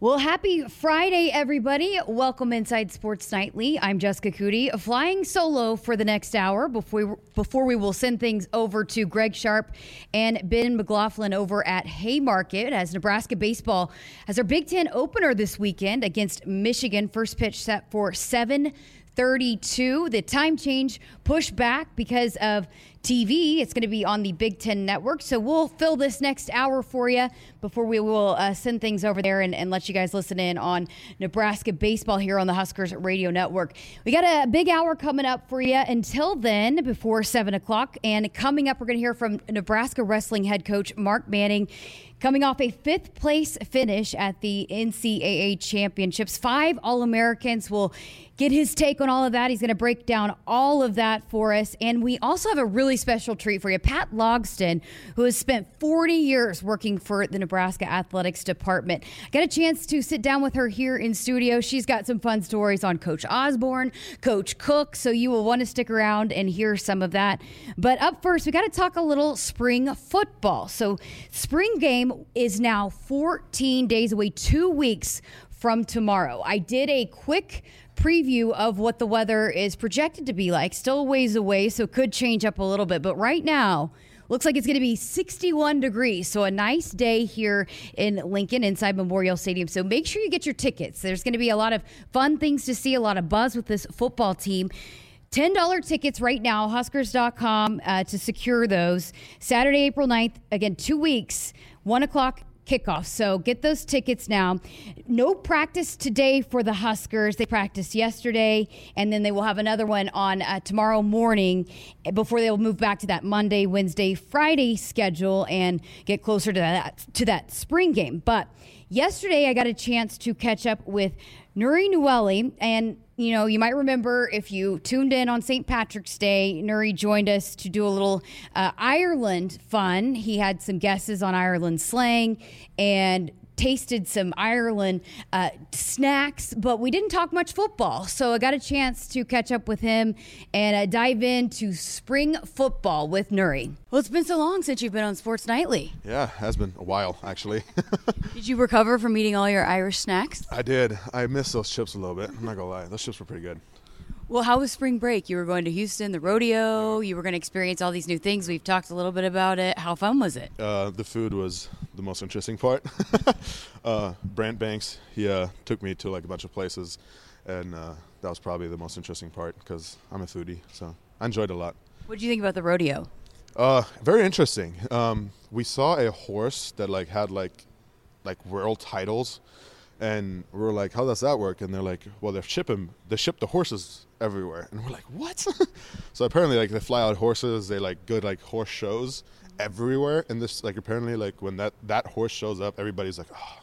Well, happy Friday, everybody. Welcome inside Sports Nightly. I'm Jessica Coody, flying solo for the next hour before we, before we will send things over to Greg Sharpe and Ben McLaughlin over at Haymarket as Nebraska baseball has their Big Ten opener this weekend against Michigan. First pitch set for 7 32. The time change pushed back because of TV. It's going to be on the Big Ten Network. So we'll fill this next hour for you before we will uh, send things over there and, and, let you guys listen in on Nebraska baseball here on the Huskers Radio Network. We got a big hour coming up for you until then, before 7 o'clock. And coming up, we're going to hear from Nebraska wrestling head coach Mark Manning coming off a fifth place finish at the NCAA championships. Five All Americans will get his take on all of that. He's going to break down all of that for us. And we also have a really special treat for you. Pat Logsdon, who has spent 40 years working for the Nebraska Athletics Department. got a chance to sit down with her here in studio. She's got some fun stories on Coach Osborne, Coach Cook, so you will want to stick around and hear some of that. But up first, we got to talk a little spring football. So, spring game is now 14 days away, two weeks from tomorrow. I did a quick preview of what the weather is projected to be like. Still ways away, so could change up a little bit. But right now, looks like it's going to be 61 degrees. So a nice day here in Lincoln inside Memorial Stadium. So make sure you get your tickets. There's going to be a lot of fun things to see, a lot of buzz with this football team. $10 tickets right now, huskers.com uh, to secure those. Saturday, April 9th, again, two weeks, 1 o'clock kickoff. So get those tickets now. No practice today for the Huskers. They practiced yesterday, and then they will have another one on uh, tomorrow morning before they will move back to that Monday, Wednesday, Friday schedule and get closer to that to that spring game. But yesterday, I got a chance to catch up with Nuri Nouili and you know, you might remember if you tuned in on St. Patrick's Day, Nuri joined us to do a little uh, Ireland fun. He had some guesses on Ireland slang and tasted some Ireland uh, snacks, but we didn't talk much football. So I got a chance to catch up with him and uh, dive into spring football with Nuri. Well, it's been so long since you've been on Sports Nightly. Yeah, it has been a while, actually. did you recover from eating all your Irish snacks? I did. I missed those chips a little bit. I'm not going to lie. Those chips were pretty good. Well, how was spring break? You were going to Houston, the rodeo. You were going to experience all these new things. We've talked a little bit about it. How fun was it? Uh, the food was the most interesting part. uh, Brant Banks, he uh, took me to like a bunch of places, and uh, that was probably the most interesting part because I'm a foodie, so I enjoyed a lot. What did you think about the rodeo? Uh, very interesting. Um, we saw a horse that like had like like world titles and we are like, how does that work? And they're like, well, they ship him, they ship the horses everywhere. And we're like, what? so apparently, like, they fly out horses, they like good like horse shows everywhere. And this, like, apparently, like, when that that horse shows up, everybody's like, oh,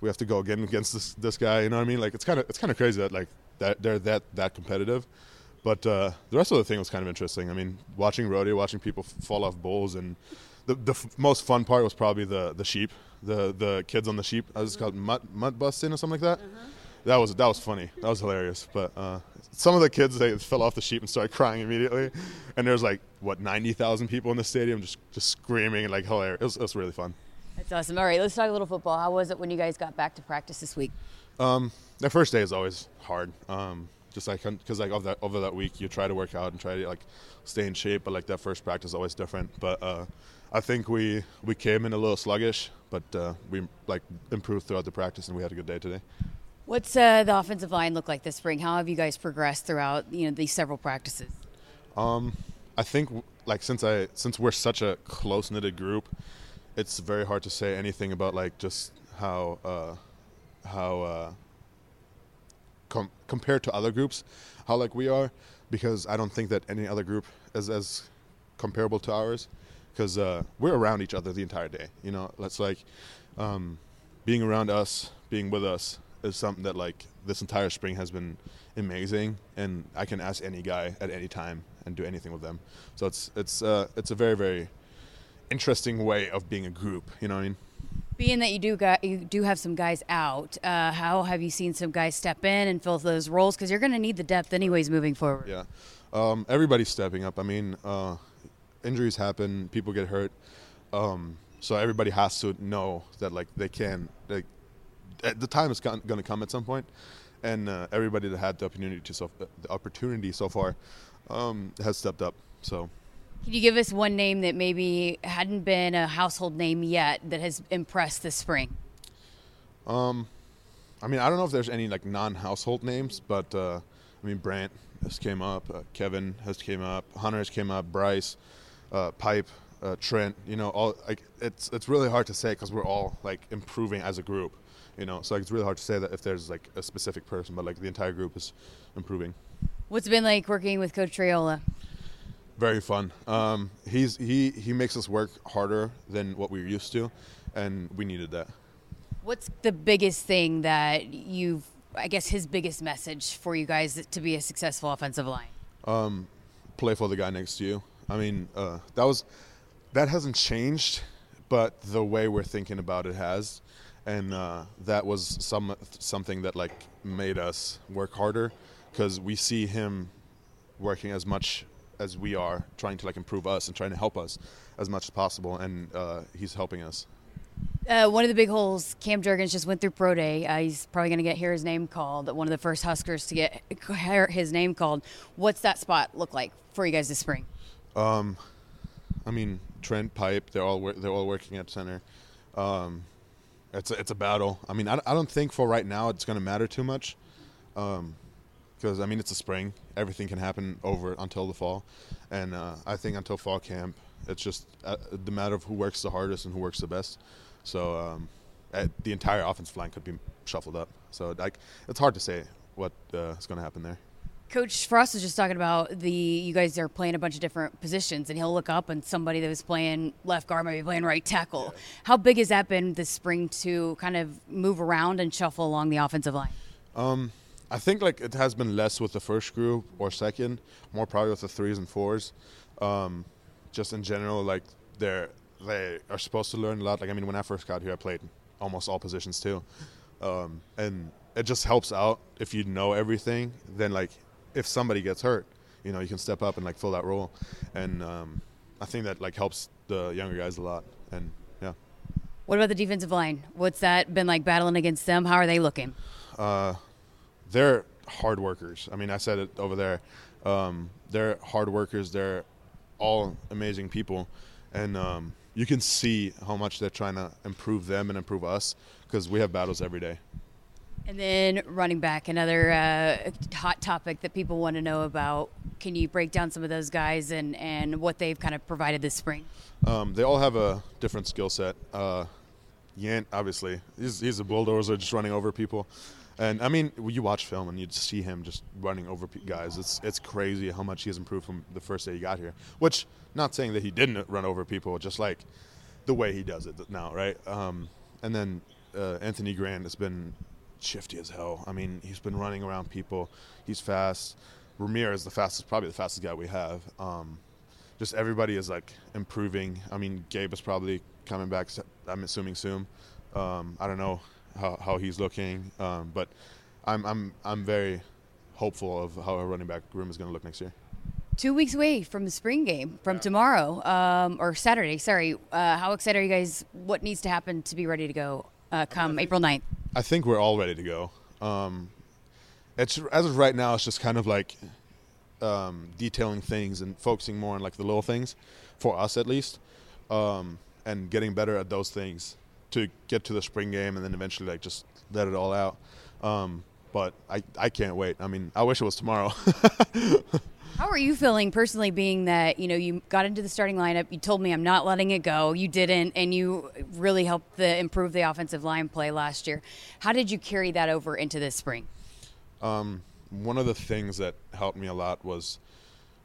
we have to go again against this this guy. You know what I mean? Like, it's kind of it's kind of crazy that like that they're that that competitive. But uh, the rest of the thing was kind of interesting. I mean, watching rodeo, watching people fall off bulls, and the the f- most fun part was probably the the sheep the the kids on the sheep. I was called mud mud busting or something like that. Uh-huh. That was that was funny. That was hilarious. But uh, some of the kids they fell off the sheep and started crying immediately. And there's like what ninety thousand people in the stadium just just screaming and like hilarious. It was, it was really fun. That's awesome. All right, let's talk a little football. How was it when you guys got back to practice this week? Um, the first day is always hard. Um, just like because like over that over that week you try to work out and try to like stay in shape, but like that first practice is always different. But uh, I think we we came in a little sluggish, but uh, we like improved throughout the practice, and we had a good day today. What's uh, the offensive line look like this spring? How have you guys progressed throughout you know these several practices? Um, I think like since I since we're such a close knitted group, it's very hard to say anything about like just how uh, how uh, com- compared to other groups, how like we are, because I don't think that any other group is as comparable to ours because uh, we're around each other the entire day. You know, that's like um, being around us, being with us is something that like this entire spring has been amazing, and I can ask any guy at any time and do anything with them. So it's it's uh, it's a very very interesting way of being a group. You know what I mean? Being that you do got you do have some guys out, uh, how have you seen some guys step in and fill those roles? Because you're going to need the depth anyways moving forward. Yeah, um, everybody's stepping up. I mean, uh, injuries happen, people get hurt. Um, so everybody has to know that like they can like uh, the time is going to come at some point, and uh, everybody that had the opportunity to so, the opportunity so far um, has stepped up. So. Can you give us one name that maybe hadn't been a household name yet that has impressed this spring? Um, I mean, I don't know if there's any like non-household names, but uh, I mean, Brant has came up, uh, Kevin has came up, Hunter has came up, Bryce, uh, Piper, uh, Trent. You know, all like it's it's really hard to say because we're all like improving as a group. You know, so like, it's really hard to say that if there's like a specific person, but like the entire group is improving. What's it been like working with Coach Raiola? Very fun. Um, he's he he makes us work harder than what we are used to, and we needed that. What's the biggest thing that you've, I guess, his biggest message for you guys to be a successful offensive line? Um, play for the guy next to you. I mean, uh, that was that hasn't changed, but the way we're thinking about it has, and uh, that was some something that like made us work harder because we see him working as much as we are, trying to like improve us and trying to help us as much as possible, and uh, he's helping us. Uh, one of the big holes, Cam Jurgens just went through pro day. Uh, he's probably going to get hear his name called. One of the first Huskers to get hear his name called. What's that spot look like for you guys this spring? Um, I mean, Trent Piper, they're all they're all working at center. Um, it's a, it's a battle. I mean, I, I don't think for right now it's going to matter too much. Um, because I mean it's a spring. Everything can happen over until the fall, and uh, I think until fall camp, it's just uh, the matter of who works the hardest and who works the best. So um, the entire offensive line could be shuffled up. So like it's hard to say what uh, is going to happen there. Coach Frost was just talking about the you guys are playing a bunch of different positions, and he'll look up and somebody that was playing left guard might be playing right tackle. Yeah. How big has that been this spring to kind of move around and shuffle along the offensive line? Um, I think like it has been less with the first group or second, more probably with the threes and fours. Um, just in general, like they're they are supposed to learn a lot. Like I mean, when I first got here, I played almost all positions too, um, and it just helps out if you know everything. Then like if somebody gets hurt, you know you can step up and like fill that role, and um, I think that like helps the younger guys a lot. And yeah. What about the defensive line? What's that been like battling against them? How are they looking? Uh, they're hard workers. I mean, I said it over there. Um, they're hard workers. They're all amazing people, and um, you can see how much they're trying to improve them and improve us because we have battles every day. And then running back, another uh, hot topic that people want to know about. Can you break down some of those guys and, and what they've kind of provided this spring? Um, they all have a different skill set. Uh, Yant, obviously, he's, he's a bulldozer just running over people. And I mean, you watch film and you see him just running over guys. It's it's crazy how much he has improved from the first day he got here. Which, not saying that he didn't run over people, just like the way he does it now, right? Um, and then uh, Anthony Grant has been shifty as hell. I mean, he's been running around people. He's fast. Ramirez is the fastest, probably the fastest guy we have. Um, just everybody is like improving. I mean, Gabe is probably coming back. I'm assuming soon. Um, I don't know how, how he's looking. Um, but I'm I'm I'm very hopeful of how our running back room is going to look next year. Two weeks away from the spring game, from yeah. tomorrow um, or Saturday. Sorry, uh, how excited are you guys? What needs to happen to be ready to go uh, come April 9th? I think we're all ready to go. Um, it's as of right now, it's just kind of like um, detailing things and focusing more on like the little things, for us at least, um, and getting better at those things to get to the spring game and then eventually like just let it all out. Um, but I, I can't wait. I mean, I wish it was tomorrow. How are you feeling personally, being that you know you got into the starting lineup? You told me I'm not letting it go. You didn't, and you really helped the improve the offensive line play last year. How did you carry that over into this spring? Um, one of the things that helped me a lot was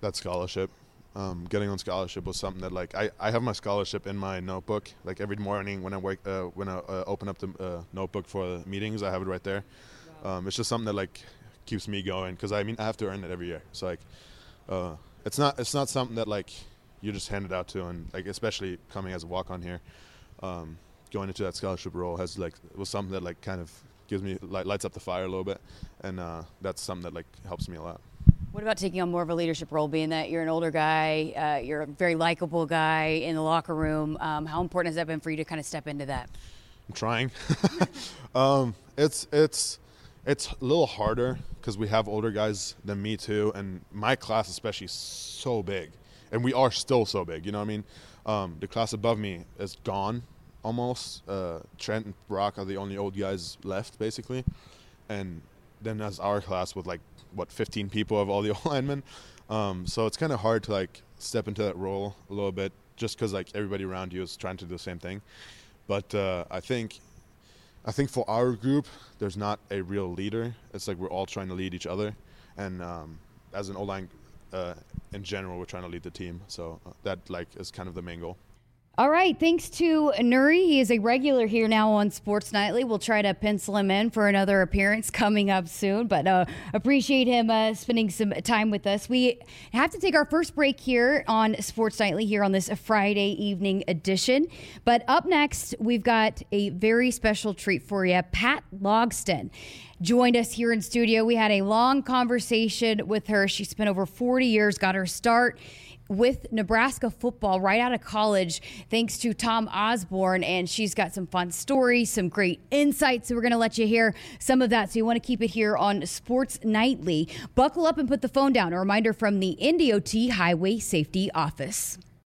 that scholarship um, getting on scholarship was something that like I, I have my scholarship in my notebook like every morning when I wake uh, when I uh, open up the uh, notebook for meetings I have it right there. Um, it's just something that like keeps me going because I mean I have to earn it every year. So like uh, it's not it's not something that like you just hand it out to and like especially coming as a walk on here, um, going into that scholarship role has like was something that like kind of gives me like lights up the fire a little bit and uh, that's something that like helps me a lot. What about taking on more of a leadership role, being that you're an older guy, uh, you're a very likable guy in the locker room? Um, how important has that been for you to kind of step into that? I'm trying. um, it's it's it's a little harder because we have older guys than me too, and my class especially is so big, and we are still so big. You know what I mean? Um, the class above me is gone almost. Uh, Trent and Brock are the only old guys left, basically, and then there's our class with like what 15 people of all the old linemen. Um, so it's kind of hard to like step into that role a little bit, just because like everybody around you is trying to do the same thing. But uh, I think I think for our group, there's not a real leader. It's like we're all trying to lead each other, and um, as an O line, uh, in general, we're trying to lead the team. So uh, that like is kind of the main goal. All right. Thanks to Nuri. He is a regular here now on Sports Nightly. We'll try to pencil him in for another appearance coming up soon, but uh, appreciate him uh, spending some time with us. We have to take our first break here on Sports Nightly here on this Friday evening edition. But up next, we've got a very special treat for you. Pat Logsdon joined us here in studio. We had a long conversation with her. She spent over 40 years, got her start with Nebraska football right out of college, thanks to Tom Osborne. And she's got some fun stories, some great insights. So we're going to let you hear some of that. So you want to keep it here on Sports Nightly. Buckle up and put the phone down. A reminder from the NDOT Highway Safety Office.